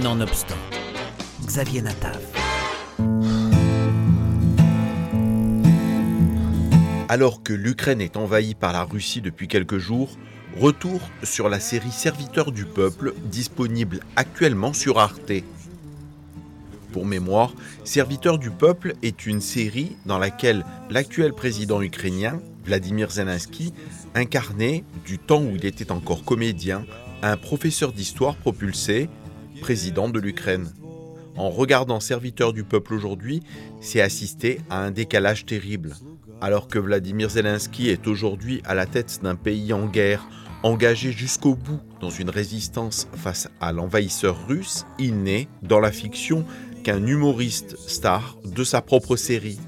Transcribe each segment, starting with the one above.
Nonobstant, Xavier Natav. Alors que l'Ukraine est envahie par la Russie depuis quelques jours, retour sur la série Serviteurs du peuple disponible actuellement sur Arte. Pour mémoire, Serviteurs du peuple est une série dans laquelle l'actuel président ukrainien, Vladimir Zelensky, incarnait, du temps où il était encore comédien, un professeur d'histoire propulsé, président de l'Ukraine. En regardant Serviteurs du peuple aujourd'hui, c'est assister à un décalage terrible. Alors que Vladimir Zelensky est aujourd'hui à la tête d'un pays en guerre, engagé jusqu'au bout dans une résistance face à l'envahisseur russe, il n'est, dans la fiction, qu'un humoriste star de sa propre série.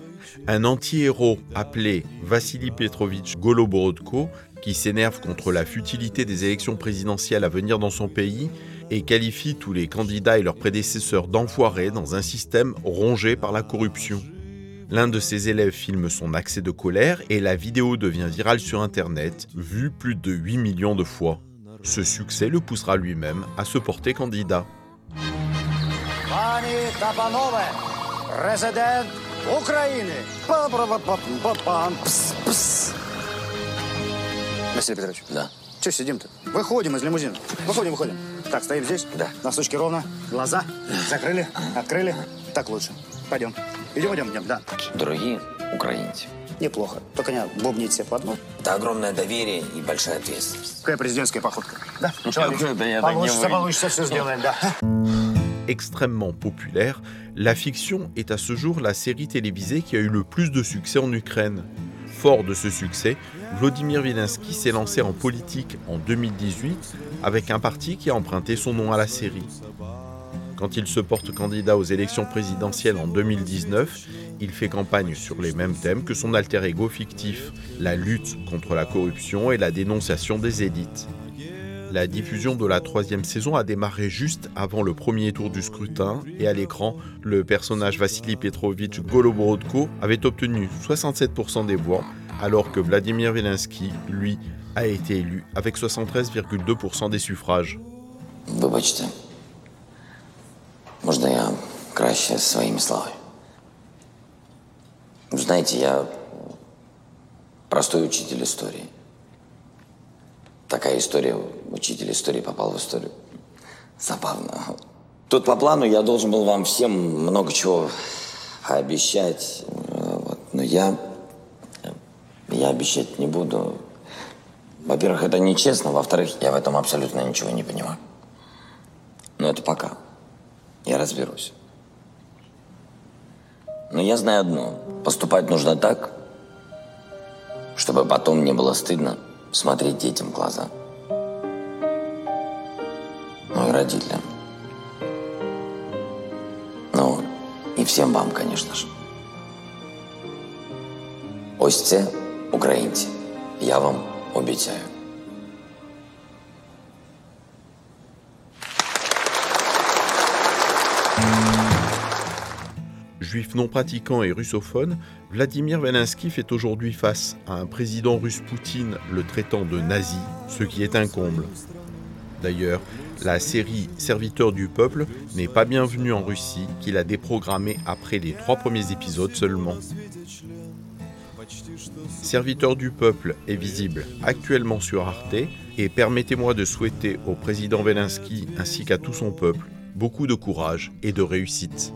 Un anti-héros appelé Vassili Petrovitch Goloborodko, qui s'énerve contre la futilité des élections présidentielles à venir dans son pays et qualifie tous les candidats et leurs prédécesseurs d'enfoirés dans un système rongé par la corruption. L'un de ses élèves filme son accès de colère et la vidéo devient virale sur Internet, vue plus de 8 millions de fois. Ce succès le poussera lui-même à se porter candidat. Пані та панове, президент України. Па-па-па-па-па-пам. Пс, пс. Василий Петрович. Да. Че сидим-то? Выходим из лимузина. Выходим, выходим. Так, стоим здесь. Да. Носочки ровно. Глаза закрыли, открыли. Так лучше. Пойдем. Идем, идем, идем, да. Дорогие украинцы, Неплохо. Только не бубнить себе под нос. это огромное доверие и большая ответственность. Какая президентская походка. Да? Так не получится, получится, все сделаем, да. Extrêmement populaire, la fiction est à ce jour la série télévisée qui a eu le plus de succès en Ukraine. Fort de ce succès, Vladimir Zelensky s'est lancé en politique en 2018 avec un parti qui a emprunté son nom à la série. Quand il se porte candidat aux élections présidentielles en 2019, il fait campagne sur les mêmes thèmes que son alter ego fictif, la lutte contre la corruption et la dénonciation des élites. La diffusion de la troisième saison a démarré juste avant le premier tour du scrutin et à l'écran, le personnage Vassili Petrovitch Goloborodko avait obtenu 67% des voix, alors que Vladimir Zelensky, lui, a été élu avec 73,2% des suffrages. Вибачте, можна я краще своїми словами? Ви Знаете, я простой учитель истории. Такая история, учитель истории попал в историю. Забавно. Тут по плану я должен был вам всем много чего обещать. Но я... Я обещать не буду. Во-первых, это нечестно. Во-вторых, я в этом абсолютно ничего не понимаю. Но это пока. Я разберусь. Но я знаю одно. Поступать нужно так, чтобы потом не было стыдно смотреть детям в глаза. Ну и родителям. Ну, и всем вам, конечно же. Ось це, українці, я вам обіцяю. Juif non pratiquant et russophone, Vladimir Zelensky fait aujourd'hui face à un président russe Poutine le traitant de nazi, ce qui est un comble. D'ailleurs, la série Serviteur du peuple n'est pas bienvenue en Russie, qu'il a déprogrammée après les trois premiers épisodes seulement. Serviteur du peuple est visible actuellement sur Arte et permettez-moi de souhaiter au président Zelensky ainsi qu'à tout son peuple beaucoup de courage et de réussite.